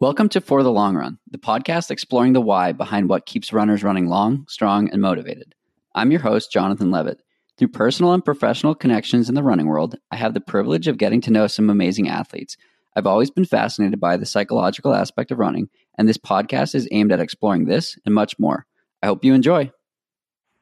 Welcome to For the Long Run, the podcast exploring the why behind what keeps runners running long, strong, and motivated. I'm your host, Jonathan Levitt. Through personal and professional connections in the running world, I have the privilege of getting to know some amazing athletes. I've always been fascinated by the psychological aspect of running, and this podcast is aimed at exploring this and much more. I hope you enjoy.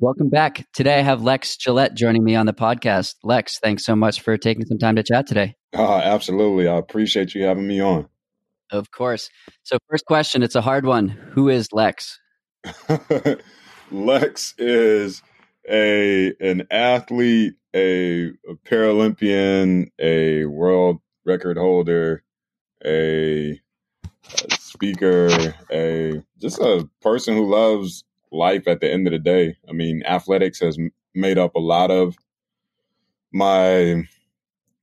Welcome back. Today I have Lex Gillette joining me on the podcast. Lex, thanks so much for taking some time to chat today. Uh, absolutely. I appreciate you having me on. Of course. So, first question it's a hard one. Who is Lex? Lex is a an athlete, a, a Paralympian, a world record holder, a, a speaker, a just a person who loves life at the end of the day. I mean, athletics has made up a lot of my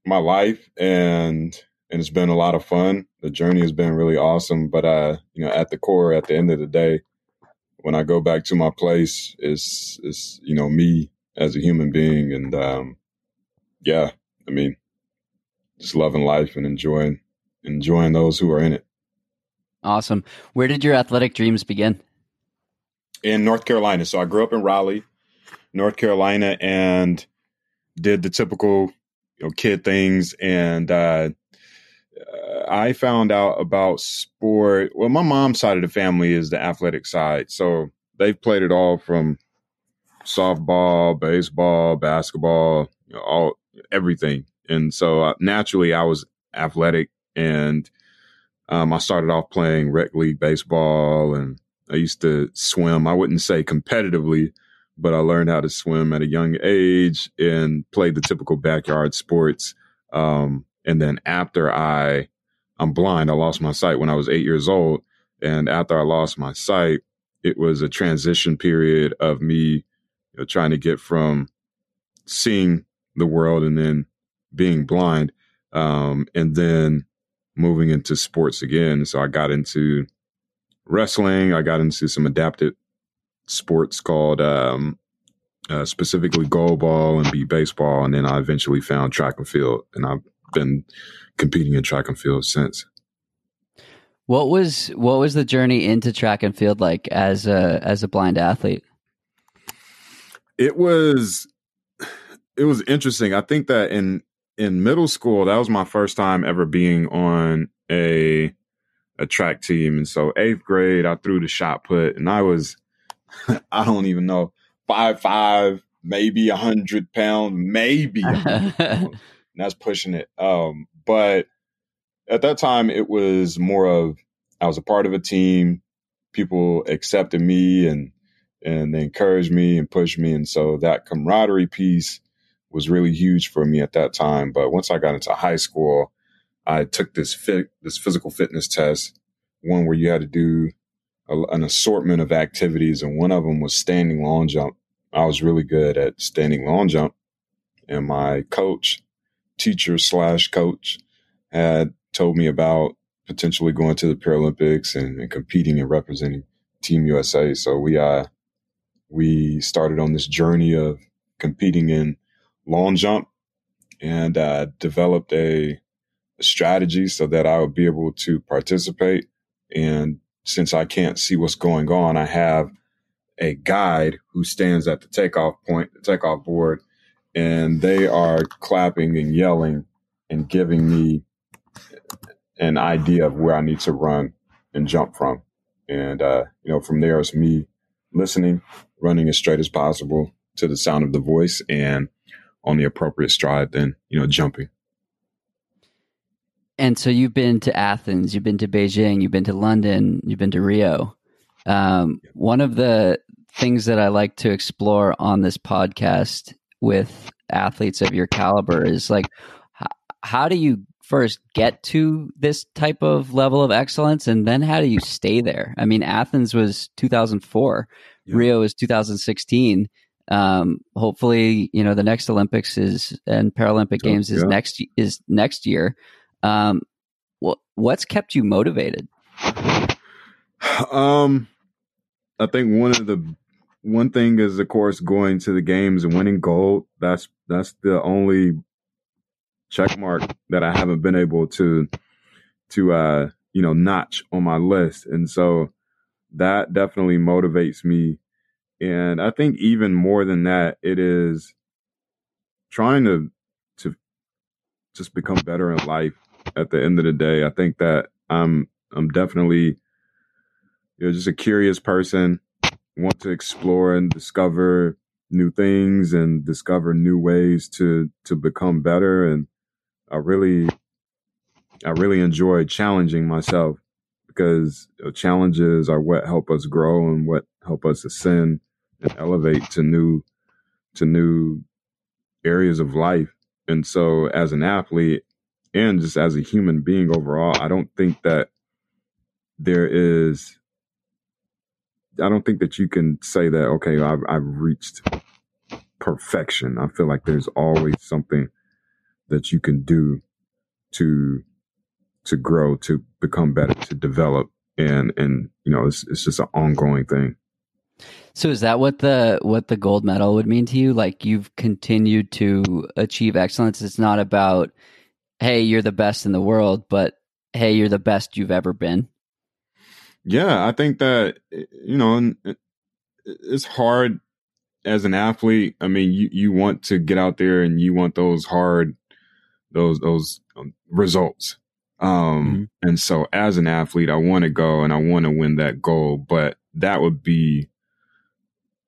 my life and and it's been a lot of fun. The journey has been really awesome, but uh, you know, at the core at the end of the day, when I go back to my place, is is you know, me as a human being and um yeah, I mean, just loving life and enjoying enjoying those who are in it. Awesome. Where did your athletic dreams begin? In North Carolina. So I grew up in Raleigh, North Carolina, and did the typical you know kid things. And uh, I found out about sport. Well, my mom's side of the family is the athletic side, so they've played it all from softball, baseball, basketball, you know, all everything. And so uh, naturally, I was athletic, and um, I started off playing rec league baseball and I used to swim. I wouldn't say competitively, but I learned how to swim at a young age and played the typical backyard sports. Um, and then after I, I'm blind. I lost my sight when I was eight years old. And after I lost my sight, it was a transition period of me you know, trying to get from seeing the world and then being blind, um, and then moving into sports again. So I got into wrestling. I got into some adapted sports called um, uh, specifically goalball and beep baseball, and then I eventually found track and field, and I've been competing in track and field since. What was what was the journey into track and field like as a as a blind athlete? It was it was interesting. I think that in in middle school, that was my first time ever being on a a track team. And so eighth grade, I threw the shot put and I was, I don't even know, five, five, maybe a hundred pound, maybe And that's pushing it. Um, but at that time it was more of, I was a part of a team. People accepted me and, and they encouraged me and pushed me. And so that camaraderie piece was really huge for me at that time. But once I got into high school, I took this fit, this physical fitness test, one where you had to do a, an assortment of activities, and one of them was standing long jump. I was really good at standing long jump, and my coach, teacher slash coach, had told me about potentially going to the Paralympics and, and competing and representing Team USA. So we uh we started on this journey of competing in long jump and uh, developed a strategy so that I would be able to participate. And since I can't see what's going on, I have a guide who stands at the takeoff point, the takeoff board, and they are clapping and yelling and giving me an idea of where I need to run and jump from. And, uh, you know, from there, it's me listening, running as straight as possible to the sound of the voice and on the appropriate stride, then, you know, jumping. And so you've been to Athens, you've been to Beijing, you've been to London, you've been to Rio. Um, one of the things that I like to explore on this podcast with athletes of your caliber is like h- how do you first get to this type of level of excellence and then how do you stay there i mean athens was 2004 yeah. rio is 2016 um, hopefully you know the next olympics is and paralympic oh, games is yeah. next is next year um, what what's kept you motivated? Um i think one of the one thing is of course going to the games and winning gold. That's that's the only check mark that I haven't been able to to uh you know notch on my list. And so that definitely motivates me. And I think even more than that it is trying to to just become better in life at the end of the day I think that I'm I'm definitely you know just a curious person want to explore and discover new things and discover new ways to to become better and I really, I really enjoy challenging myself because challenges are what help us grow and what help us ascend and elevate to new, to new areas of life. And so, as an athlete and just as a human being overall, I don't think that there is. I don't think that you can say that okay, I've, I've reached perfection. I feel like there's always something that you can do to to grow, to become better, to develop, and and you know it's it's just an ongoing thing. So is that what the what the gold medal would mean to you? Like you've continued to achieve excellence. It's not about hey you're the best in the world, but hey you're the best you've ever been. Yeah, I think that you know it's hard as an athlete. I mean, you you want to get out there and you want those hard those those um, results. Um, mm-hmm. and so as an athlete, I want to go and I want to win that goal, but that would be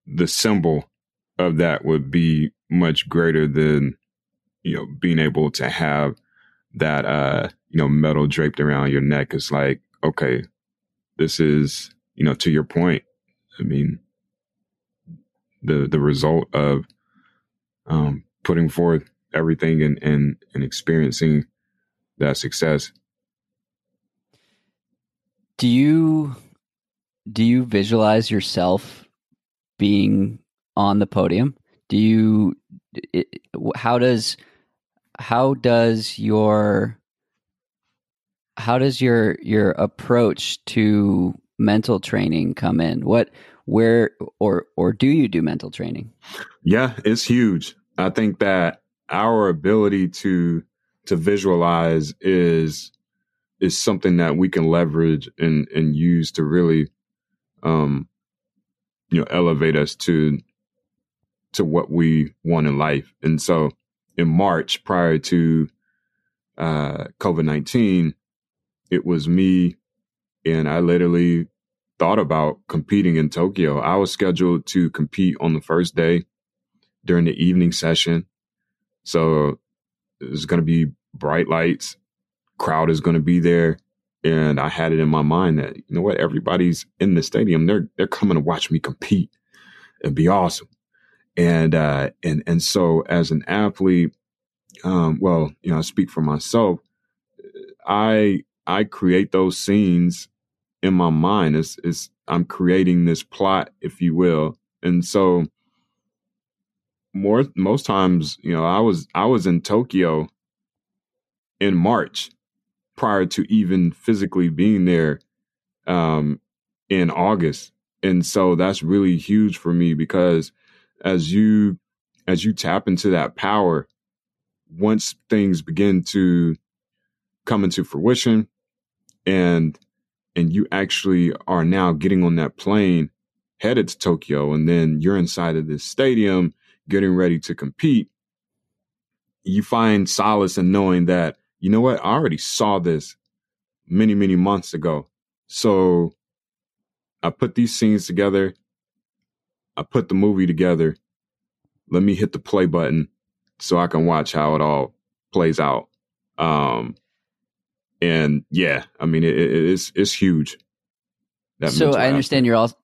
the symbol of that would be much greater than you know being able to have that uh you know medal draped around your neck is like okay this is you know to your point i mean the the result of um putting forth everything and and and experiencing that success. Do you do you visualize yourself being on the podium? Do you it, how does how does your how does your your approach to mental training come in? What where or or do you do mental training? Yeah, it's huge. I think that our ability to to visualize is is something that we can leverage and and use to really um you know elevate us to to what we want in life and so in march prior to uh covid-19 it was me and i literally thought about competing in tokyo i was scheduled to compete on the first day during the evening session so there's going to be bright lights, crowd is going to be there. And I had it in my mind that, you know what, everybody's in the stadium. They're, they're coming to watch me compete and be awesome. And, uh, and, and so as an athlete, um, well, you know, I speak for myself. I, I create those scenes in my mind. It's, it's, I'm creating this plot, if you will. And so more most times, you know, I was I was in Tokyo in March prior to even physically being there um, in August. And so that's really huge for me because as you as you tap into that power, once things begin to come into fruition and and you actually are now getting on that plane headed to Tokyo and then you're inside of this stadium getting ready to compete, you find solace in knowing that, you know what, I already saw this many, many months ago. So I put these scenes together. I put the movie together. Let me hit the play button so I can watch how it all plays out. Um, and yeah, I mean, it, it, it's, it's huge. so I understand you're also,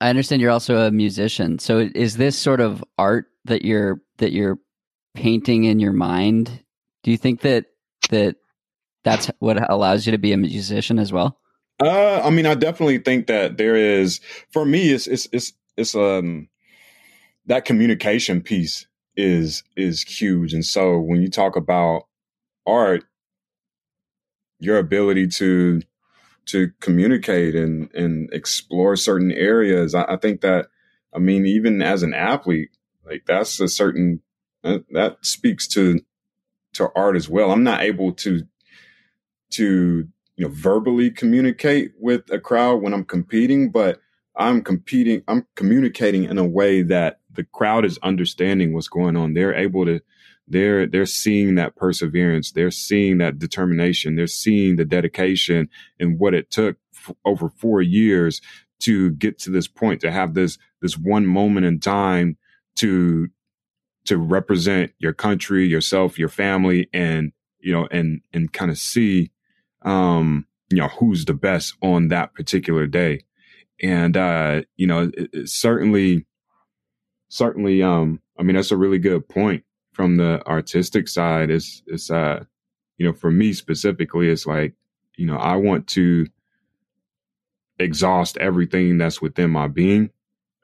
I understand you're also a musician. So is this sort of art that you're that you're painting in your mind. Do you think that that that's what allows you to be a musician as well? Uh, I mean, I definitely think that there is. For me, it's it's it's it's um that communication piece is is huge, and so when you talk about art, your ability to to communicate and and explore certain areas, I, I think that I mean, even as an athlete, like that's a certain that, that speaks to to art as well. I'm not able to to you know verbally communicate with a crowd when I'm competing, but I'm competing, I'm communicating in a way that the crowd is understanding what's going on. They're able to they're they're seeing that perseverance, they're seeing that determination, they're seeing the dedication and what it took f- over 4 years to get to this point to have this this one moment in time to to represent your country, yourself, your family, and you know, and and kind of see, um, you know, who's the best on that particular day, and uh, you know, it, it certainly, certainly, um, I mean, that's a really good point from the artistic side. Is is uh, you know, for me specifically, it's like, you know, I want to exhaust everything that's within my being,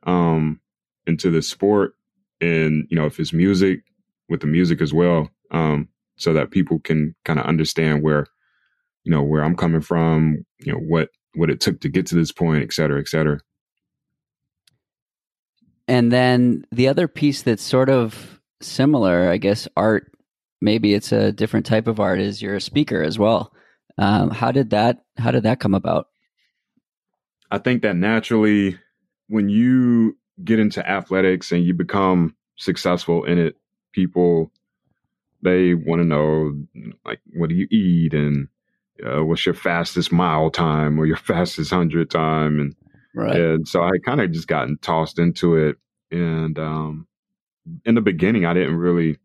um, into the sport and you know if it's music with the music as well um so that people can kind of understand where you know where i'm coming from you know what what it took to get to this point et cetera et cetera. And then the other piece that's sort of similar i guess art maybe it's a different type of art is you're a speaker as well. Um, how did that how did that come about? I think that naturally when you get into athletics and you become successful in it, people they want to know like what do you eat and uh, what's your fastest mile time or your fastest hundred time and right. and so I kind of just gotten tossed into it and um, in the beginning I didn't really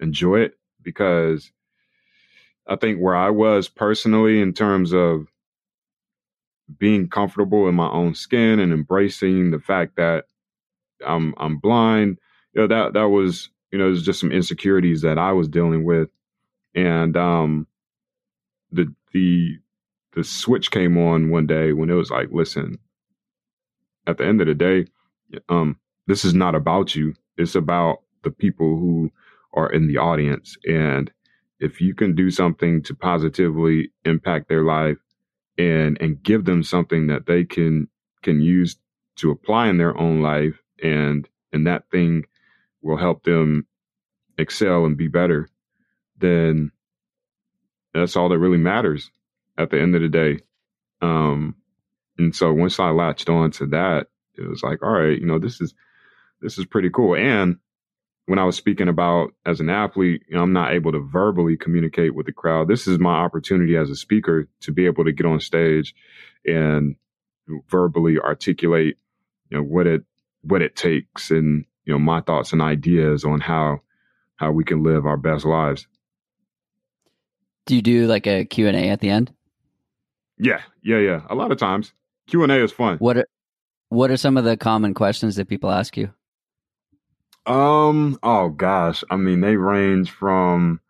enjoy it because I think where I was personally in terms of being comfortable in my own skin and embracing the fact that I'm I'm blind. You know that that was you know there's just some insecurities that I was dealing with, and um, the the the switch came on one day when it was like, listen, at the end of the day, um, this is not about you. It's about the people who are in the audience, and if you can do something to positively impact their life and and give them something that they can can use to apply in their own life and and that thing will help them excel and be better, then that's all that really matters at the end of the day. Um, and so once I latched on to that, it was like, all right, you know, this is this is pretty cool. And when I was speaking about as an athlete, you know, I'm not able to verbally communicate with the crowd. This is my opportunity as a speaker to be able to get on stage and verbally articulate, you know, what it what it takes and you know my thoughts and ideas on how how we can live our best lives. Do you do like a Q&A at the end? Yeah, yeah, yeah. A lot of times Q&A is fun. What are what are some of the common questions that people ask you? Um, oh gosh. I mean, they range from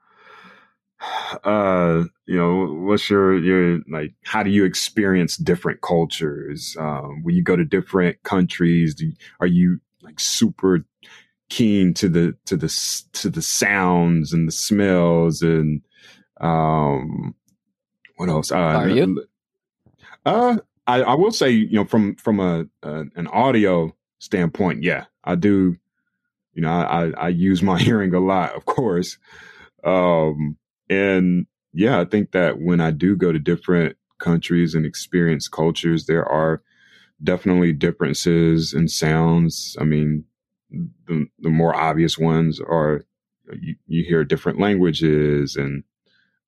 uh you know what's your your like how do you experience different cultures um when you go to different countries do, are you like super keen to the to the to the sounds and the smells and um what else? Uh, are you? uh I, I will say you know from from a, a an audio standpoint yeah i do you know i i use my hearing a lot of course. Um and yeah, I think that when I do go to different countries and experience cultures, there are definitely differences in sounds. I mean, the, the more obvious ones are you, you hear different languages and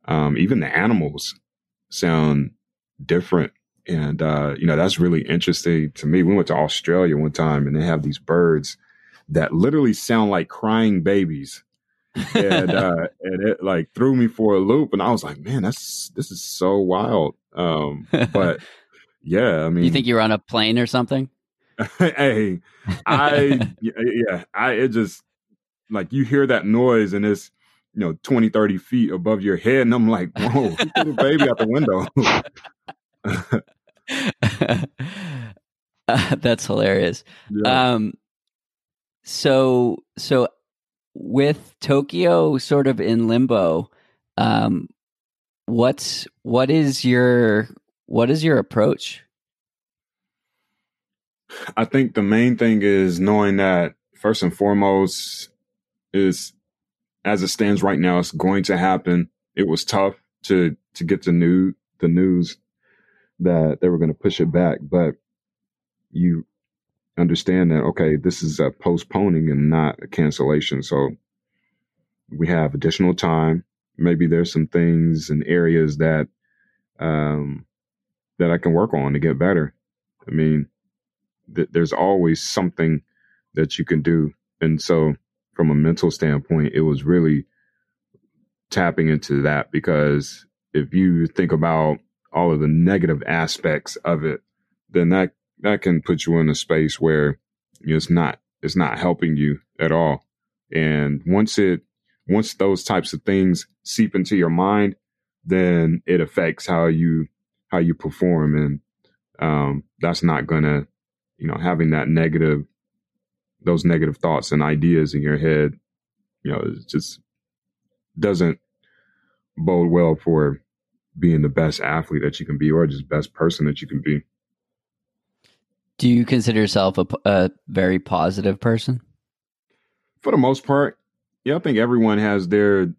um, even the animals sound different. And, uh, you know, that's really interesting to me. We went to Australia one time and they have these birds that literally sound like crying babies and uh, and it like threw me for a loop, and I was like, man, that's this is so wild. Um, but yeah, I mean, you think you're on a plane or something? hey, I yeah, I it just like you hear that noise and it's you know 20 30 feet above your head and i'm like whoa baby out the window. Uh, that's hilarious. Yeah. um so so with tokyo sort of in limbo um what's what is your what is your approach? I think the main thing is knowing that first and foremost is as it stands right now, it's going to happen. It was tough to to get the new the news that they were going to push it back, but you understand that okay, this is a postponing and not a cancellation. So we have additional time. Maybe there's some things and areas that um, that I can work on to get better. I mean, th- there's always something that you can do, and so from a mental standpoint, it was really tapping into that because if you think about all of the negative aspects of it, then that that can put you in a space where it's not it's not helping you at all. And once it once those types of things seep into your mind, then it affects how you how you perform, and um, that's not gonna you know having that negative those negative thoughts and ideas in your head, you know, it just doesn't bode well for being the best athlete that you can be or just best person that you can be. Do you consider yourself a, a very positive person? For the most part, yeah, I think everyone has their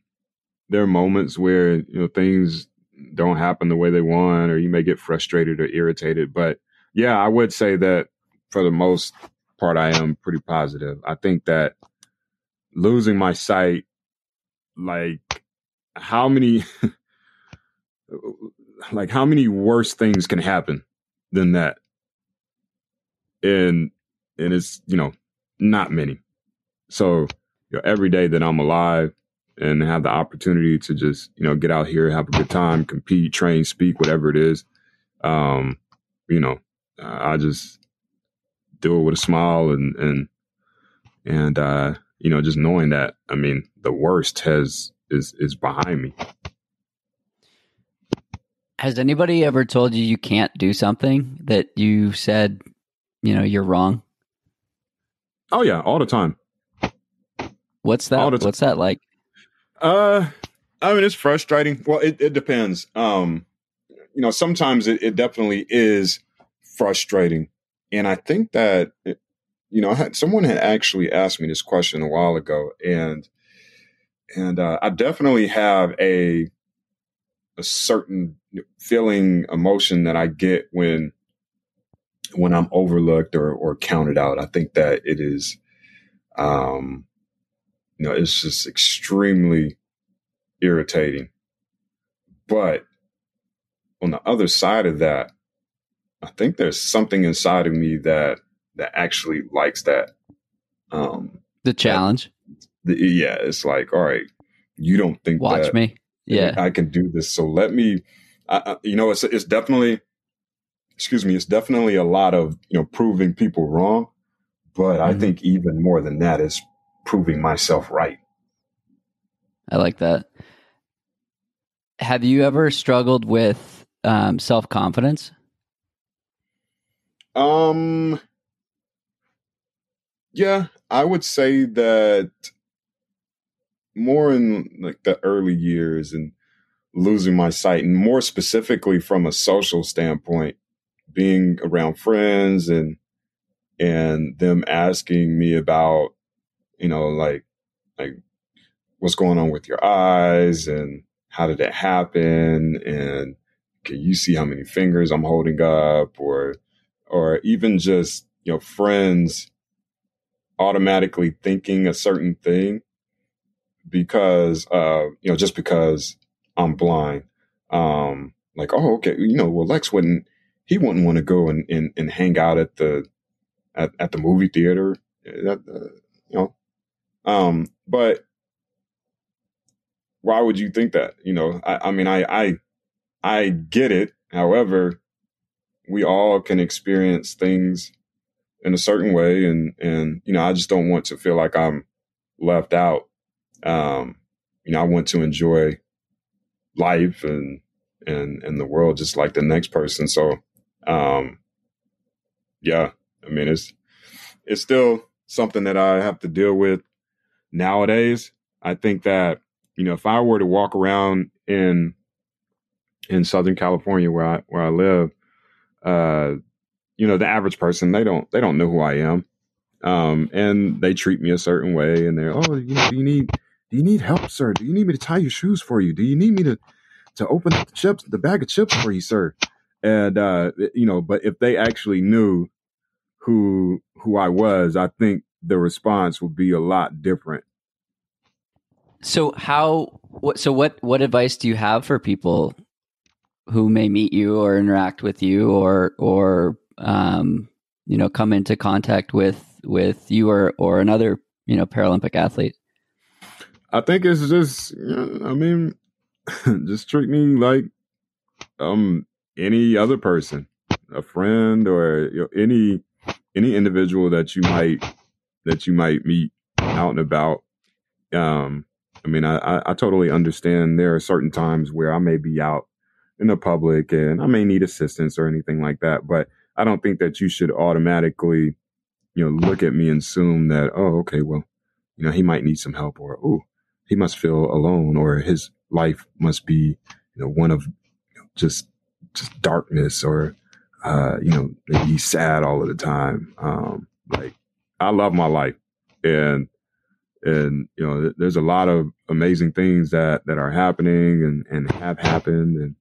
their moments where you know things don't happen the way they want, or you may get frustrated or irritated. But yeah, I would say that for the most part, I am pretty positive. I think that losing my sight, like how many, like how many worse things can happen than that, and and it's you know not many. So you know, every day that I'm alive and have the opportunity to just you know get out here, have a good time, compete, train, speak, whatever it is, um, you know, I just do it with a smile and and and uh, you know, just knowing that I mean the worst has is is behind me. Has anybody ever told you you can't do something that you said, you know, you're wrong? Oh yeah, all the time. What's that? What's that like? Uh, I mean, it's frustrating. Well, it, it depends. Um, you know, sometimes it, it definitely is frustrating and I think that, eh, you know, someone had actually asked me this question a while ago, and and uh, I definitely have a a certain feeling, emotion that I get when when I'm overlooked or or counted out. I think that it is, um, you know, it's just extremely irritating. But on the other side of that, I think there's something inside of me that that actually likes that. Um, the challenge. The, yeah, it's like, all right, you don't think watch me. Yeah, I can do this. So let me. I, you know, it's it's definitely, excuse me, it's definitely a lot of you know proving people wrong, but mm-hmm. I think even more than that is proving myself right. I like that. Have you ever struggled with um, self confidence? Um, yeah, I would say that more in like the early years and losing my sight, and more specifically from a social standpoint, being around friends and and them asking me about, you know, like like what's going on with your eyes and how did that happen? And can you see how many fingers I'm holding up? Or or even just you know friends automatically thinking a certain thing because uh you know just because I'm blind. Um like oh okay you know well Lex wouldn't he wouldn't want to go and, and, and hang out at the at, at the movie theater that, uh, you know? Um but why would you think that? You know I, I mean I I I get it. However we all can experience things in a certain way and and you know i just don't want to feel like i'm left out. Um, you know, I want to enjoy life and and and the world just like the next person. So, um, yeah, I mean, it's it's still something that I have to deal with nowadays. I think that you know, if I were to walk around in in Southern California where I where I live, uh, you know, the average person they don't they don't know who I am, um, and they treat me a certain way, and they're oh, you know, do you need do you need help, sir? Do you need me to tie your shoes for you? Do you need me to to open up the chips, the bag of chips for you, sir? And uh, you know, but if they actually knew who who I was, I think the response would be a lot different. So how what so what what advice do you have for people who may meet you or interact with you or or um, you know come into contact with with you or or another you know Paralympic athlete? I think it's just I mean just treat me like um any other person, a friend or you know, any any individual that you might that you might meet out and about. Um, I mean, I, I, I totally understand there are certain times where I may be out in the public and I may need assistance or anything like that, but I don't think that you should automatically, you know, look at me and assume that, oh, okay, well, you know, he might need some help or, oh, he must feel alone or his life must be, you know, one of you know, just, just darkness or, uh, you know, he's sad all of the time. Um, like I love my life and, and, you know, there's a lot of amazing things that, that are happening and, and have happened. And,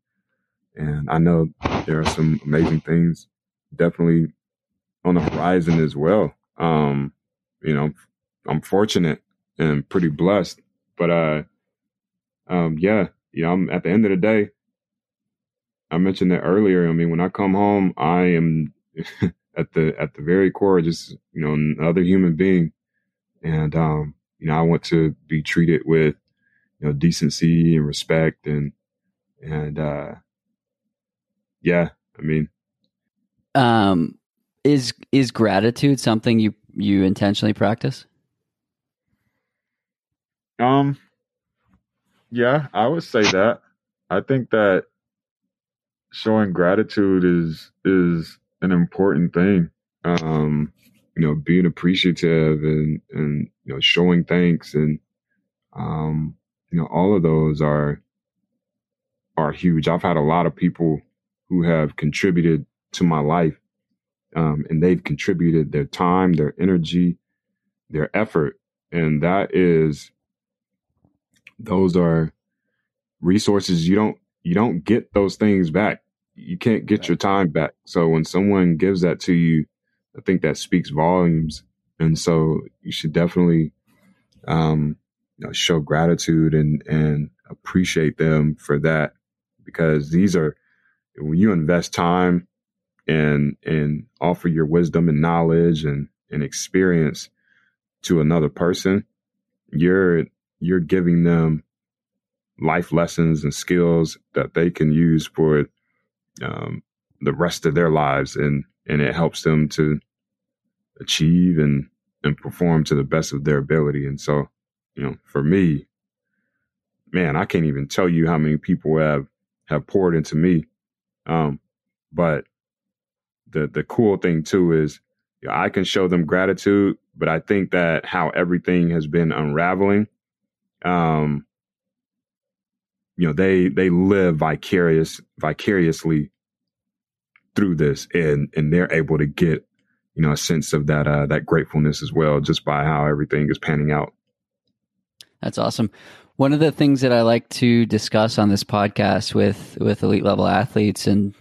and I know there are some amazing things definitely on the horizon as well. Um, you know, I'm fortunate and pretty blessed, but, uh, um, yeah, know, I'm at the end of the day, I mentioned that earlier. I mean, when I come home, I am at the at the very core just you know another human being, and um, you know I want to be treated with you know decency and respect and and uh, yeah, I mean, um, is is gratitude something you you intentionally practice? Um, yeah, I would say that. I think that showing gratitude is is an important thing. Um, you know, being appreciative and and you know showing thanks and um, you know all of those are are huge. I've had a lot of people who have contributed to my life, um, and they've contributed their time, their energy, their effort, and that is those are resources you don't you don't get those things back. You can't get your time back. So when someone gives that to you, I think that speaks volumes. And so you should definitely um, you know, show gratitude and and appreciate them for that because these are when you invest time and and offer your wisdom and knowledge and and experience to another person, you're you're giving them life lessons and skills that they can use for um, the rest of their lives, and and it helps them to achieve and and perform to the best of their ability. And so, you know, for me, man, I can't even tell you how many people have have poured into me. Um, but the the cool thing too is you know, I can show them gratitude, but I think that how everything has been unraveling, um, you know they they live vicarious vicariously through this and and they're able to get you know a sense of that uh that gratefulness as well just by how everything is panning out. That's awesome one of the things that i like to discuss on this podcast with with elite level athletes and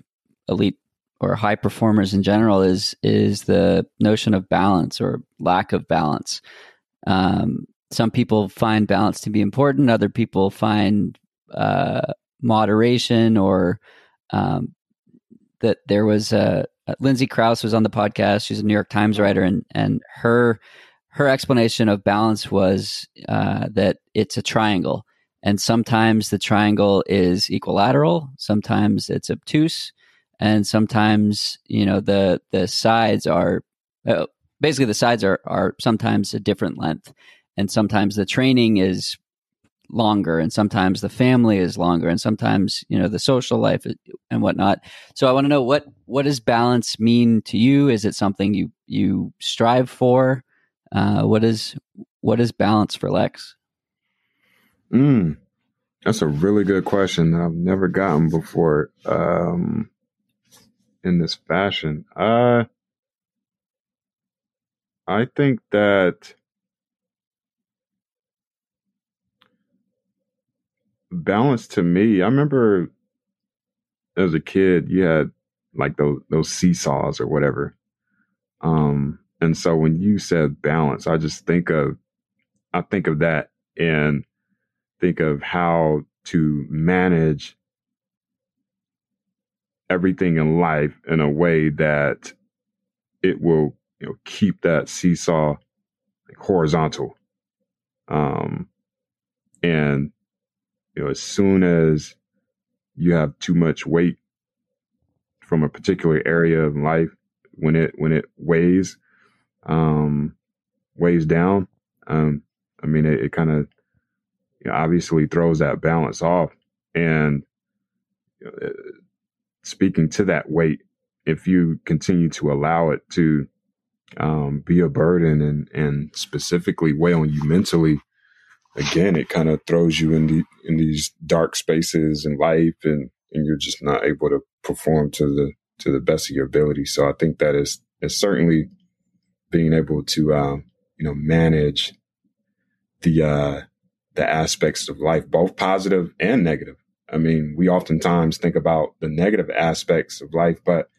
elite or high performers in general is is the notion of balance or lack of balance um, some people find balance to be important other people find uh, moderation or um, that there was a Lindsay Crouse was on the podcast. She's a New York Times writer, and and her her explanation of balance was uh, that it's a triangle, and sometimes the triangle is equilateral, sometimes it's obtuse, and sometimes you know the the sides are uh, basically the sides are are sometimes a different length, and sometimes the training is longer and sometimes the family is longer and sometimes you know the social life and whatnot. So i want to know what what does balance mean to you? Is it something you you strive for uh, what is what is balance for lex mm, that's a really good question that i've never gotten before um, in this fashion uh, i think that balance to me, I remember as a kid, you had like those those seesaws or whatever. Um, and so when you said balance, I just think of I think of that and think of how to manage everything in life in a way that it will you know keep that seesaw like, horizontal. Um and you know, as soon as you have too much weight from a particular area of life, when it when it weighs, um, weighs down, um, I mean, it, it kind of you know, obviously throws that balance off. And you know, speaking to that weight, if you continue to allow it to um, be a burden and and specifically weigh on you mentally, again, it kind of throws you in the in these dark spaces in life, and and you're just not able to perform to the to the best of your ability. So I think that is is certainly being able to um, you know manage the uh, the aspects of life, both positive and negative. I mean, we oftentimes think about the negative aspects of life, but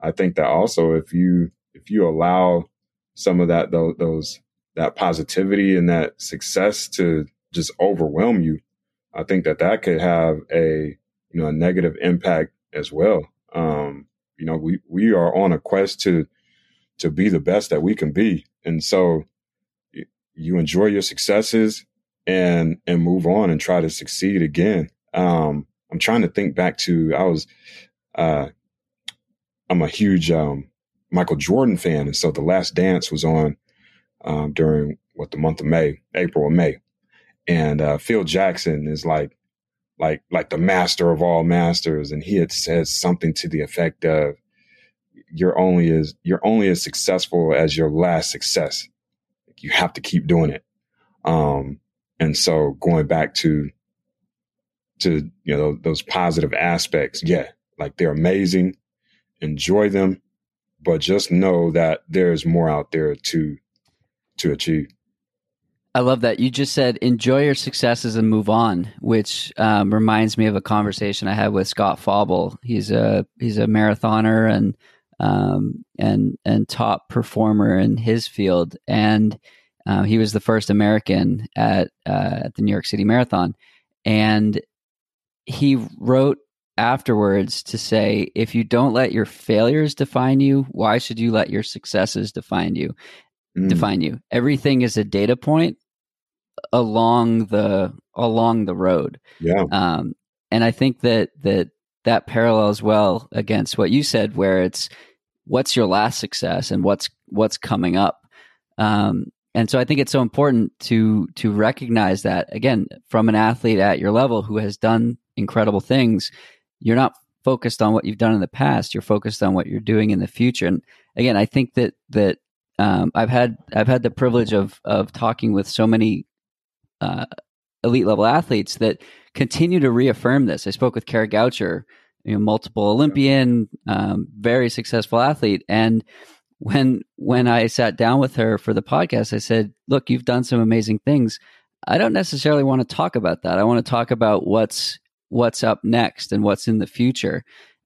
I think that also if you if you allow some of that those, those that positivity and that success to just overwhelm you, I think that that could have a you know a negative impact as well. Um, you know, we we are on a quest to to be the best that we can be, and so you enjoy your successes and and move on and try to succeed again. Um, I'm trying to think back to I was uh, I'm a huge um, Michael Jordan fan, and so The Last Dance was on um, during what the month of May, April or May, and uh, Phil Jackson is like like like the master of all masters, and he had said something to the effect of you're only as you're only as successful as your last success. You have to keep doing it. Um, and so going back to to you know those positive aspects, yeah, like they're amazing. Enjoy them, but just know that there's more out there to to achieve. I love that. You just said enjoy your successes and move on, which um, reminds me of a conversation I had with Scott Fauble. He's a he's a marathoner and um, and and top performer in his field, and uh, he was the first American at uh, at the New York City Marathon, and he wrote afterwards to say, if you don't let your failures define you, why should you let your successes define you? mm. define you. Everything is a data point along the along the road. Yeah. Um, and I think that that that parallels well against what you said, where it's what's your last success and what's what's coming up. Um, and so I think it's so important to to recognize that again from an athlete at your level who has done incredible things. You're not focused on what you've done in the past. You're focused on what you're doing in the future. And again, I think that that um, I've had I've had the privilege of of talking with so many uh, elite level athletes that continue to reaffirm this. I spoke with Kara Goucher, you know, multiple Olympian, um, very successful athlete, and when when I sat down with her for the podcast, I said, "Look, you've done some amazing things. I don't necessarily want to talk about that. I want to talk about what's what's up next and what's in the future."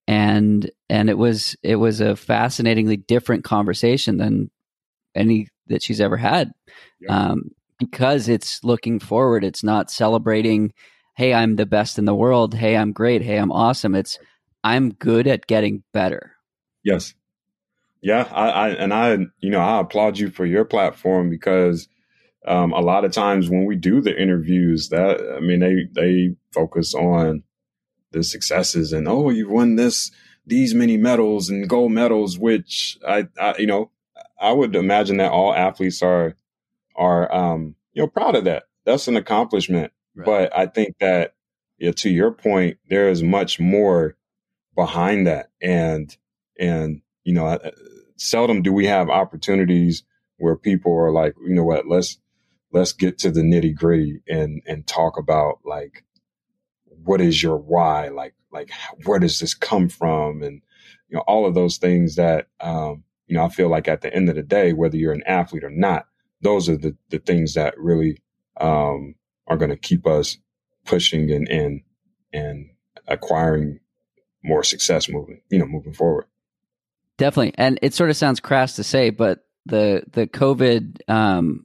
And and it was it was a fascinatingly different conversation than any that she's ever had. Yeah. Um, because it's looking forward. It's not celebrating, hey, I'm the best in the world. Hey, I'm great. Hey, I'm awesome. It's I'm good at getting better. Yes. Yeah, I, I and I, you know, I applaud you for your platform because um, a lot of times when we do the interviews, that I mean, they they focus on the successes and oh, you've won this these many medals and gold medals, which I, I you know, I would imagine that all athletes are are um, you know, proud of that. That's an accomplishment. But I think that, yeah, to your point, there is much more behind that. And, and, you know, seldom do we have opportunities where people are like, you know what, let's, let's get to the nitty gritty and, and talk about like, what is your why? Like, like, where does this come from? And, you know, all of those things that, um, you know, I feel like at the end of the day, whether you're an athlete or not, those are the, the things that really, um, are going to keep us pushing and, and, and acquiring more success moving, you know, moving forward. Definitely. And it sort of sounds crass to say, but the, the COVID, um,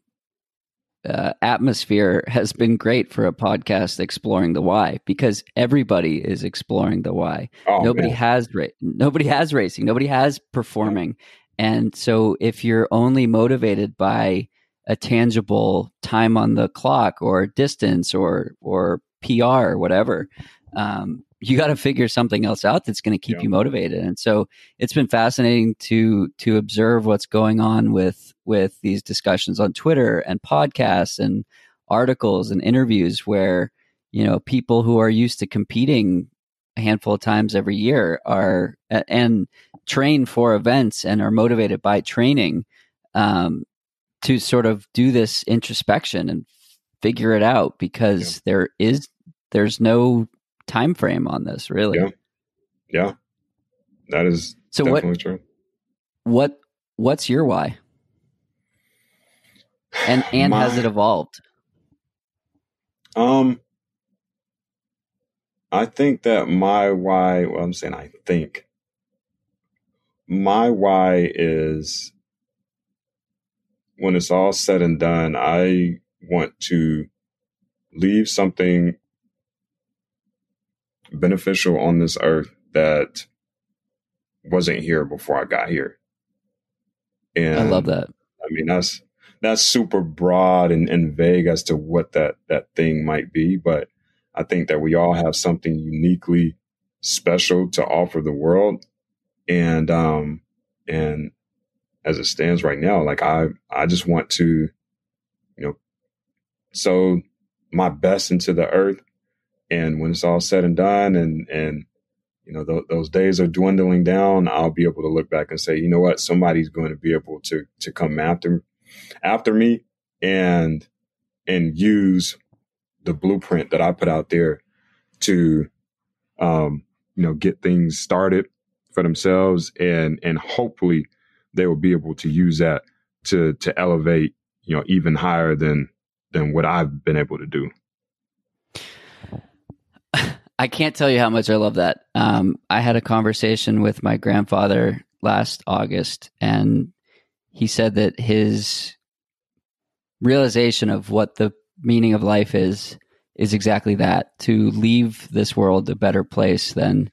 uh, atmosphere has been great for a podcast exploring the why because everybody is exploring the why. Oh, nobody man. has ra- nobody has racing, nobody has performing, and so if you're only motivated by a tangible time on the clock or distance or or PR or whatever, um, you got to figure something else out that's going to keep yeah. you motivated. And so it's been fascinating to to observe what's going on with with these discussions on Twitter and podcasts and articles and interviews where you know people who are used to competing a handful of times every year are and train for events and are motivated by training um, to sort of do this introspection and figure it out because yeah. there is there's no time frame on this, really. Yeah, yeah, that is so definitely what, true. What what's your why? And and My, has it evolved? Um, I think that my why. Well, I'm saying I think my why is when it's all said and done, I want to leave something beneficial on this earth that wasn't here before I got here. And I love that. I mean, that's that's super broad and, and vague as to what that that thing might be, but I think that we all have something uniquely special to offer the world. And um and as it stands right now, like I I just want to, you know, sow my best into the earth. And when it's all said and done, and and you know th- those days are dwindling down, I'll be able to look back and say, you know what, somebody's going to be able to to come after after me and and use the blueprint that I put out there to um, you know get things started for themselves and and hopefully they will be able to use that to to elevate you know even higher than than what I've been able to do. I can't tell you how much I love that. Um, I had a conversation with my grandfather last August, and he said that his realization of what the meaning of life is is exactly that to leave this world a better place than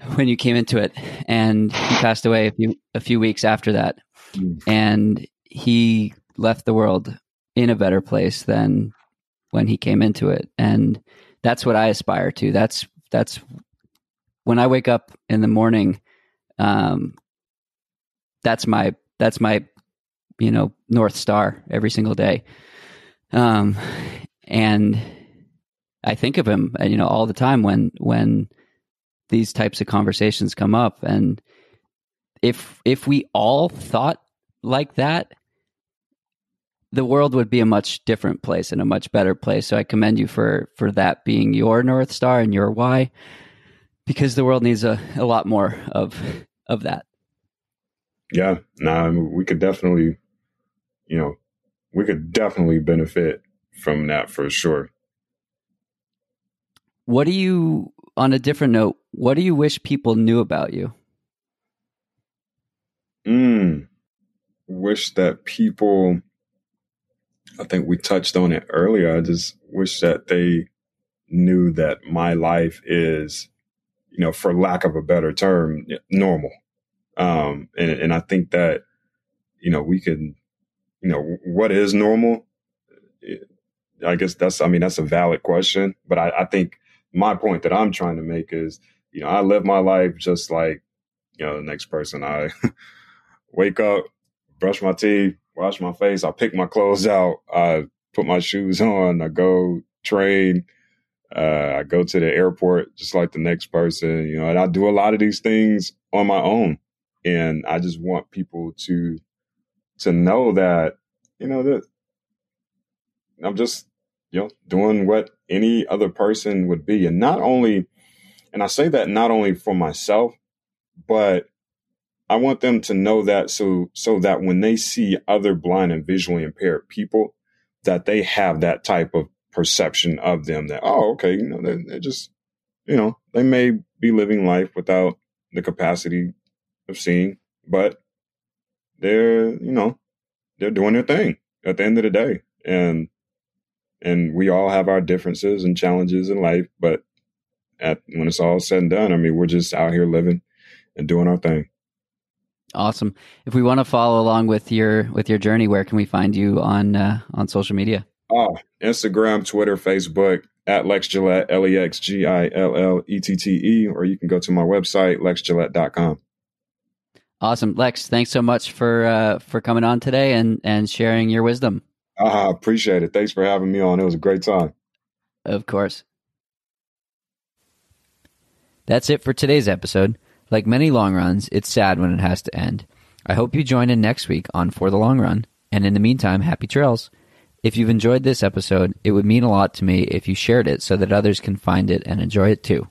when you came into it and he passed away a few a few weeks after that mm. and he left the world in a better place than when he came into it and that's what I aspire to. That's that's when I wake up in the morning. Um, that's my that's my you know north star every single day. Um, and I think of him, you know, all the time when when these types of conversations come up. And if if we all thought like that, the world would be a much different place and a much better place. So I commend you for for that being your north star and your why, because the world needs a, a lot more of of that. Yeah, no, nah, I mean, we could definitely, you know, we could definitely benefit from that for sure. What do you, on a different note, what do you wish people knew about you? Mm, wish that people I think we touched on it earlier. I just wish that they knew that my life is, you know, for lack of a better term, normal. Um, and, and I think that, you know, we can, you know, what is normal? I guess that's, I mean, that's a valid question, but I, I think my point that I'm trying to make is, you know, I live my life just like, you know, the next person. I wake up, brush my teeth, wash my face, I pick my clothes out, I put my shoes on, I go train, uh, I go to the airport just like the next person, you know, and I do a lot of these things on my own. And I just want people to to know that, you know, that I'm just, you know, doing what any other person would be. And not only and I say that not only for myself, but I want them to know that so so that when they see other blind and visually impaired people, that they have that type of perception of them that oh okay you know they're, they're just you know they may be living life without the capacity of seeing but they're you know they're doing their thing at the end of the day. And and we all have our differences and challenges in life but at when it's all said and done i mean we're just out here living and doing our thing awesome if we want to follow along with your with your journey where can we find you on uh, on social media Oh, Instagram, Twitter, Facebook at Lex Gillette, L E X G I L L E T T E, or you can go to my website, lexgillette.com. Awesome. Lex, thanks so much for uh, for coming on today and, and sharing your wisdom. I uh, appreciate it. Thanks for having me on. It was a great time. Of course. That's it for today's episode. Like many long runs, it's sad when it has to end. I hope you join in next week on For the Long Run. And in the meantime, happy trails. If you've enjoyed this episode, it would mean a lot to me if you shared it so that others can find it and enjoy it too.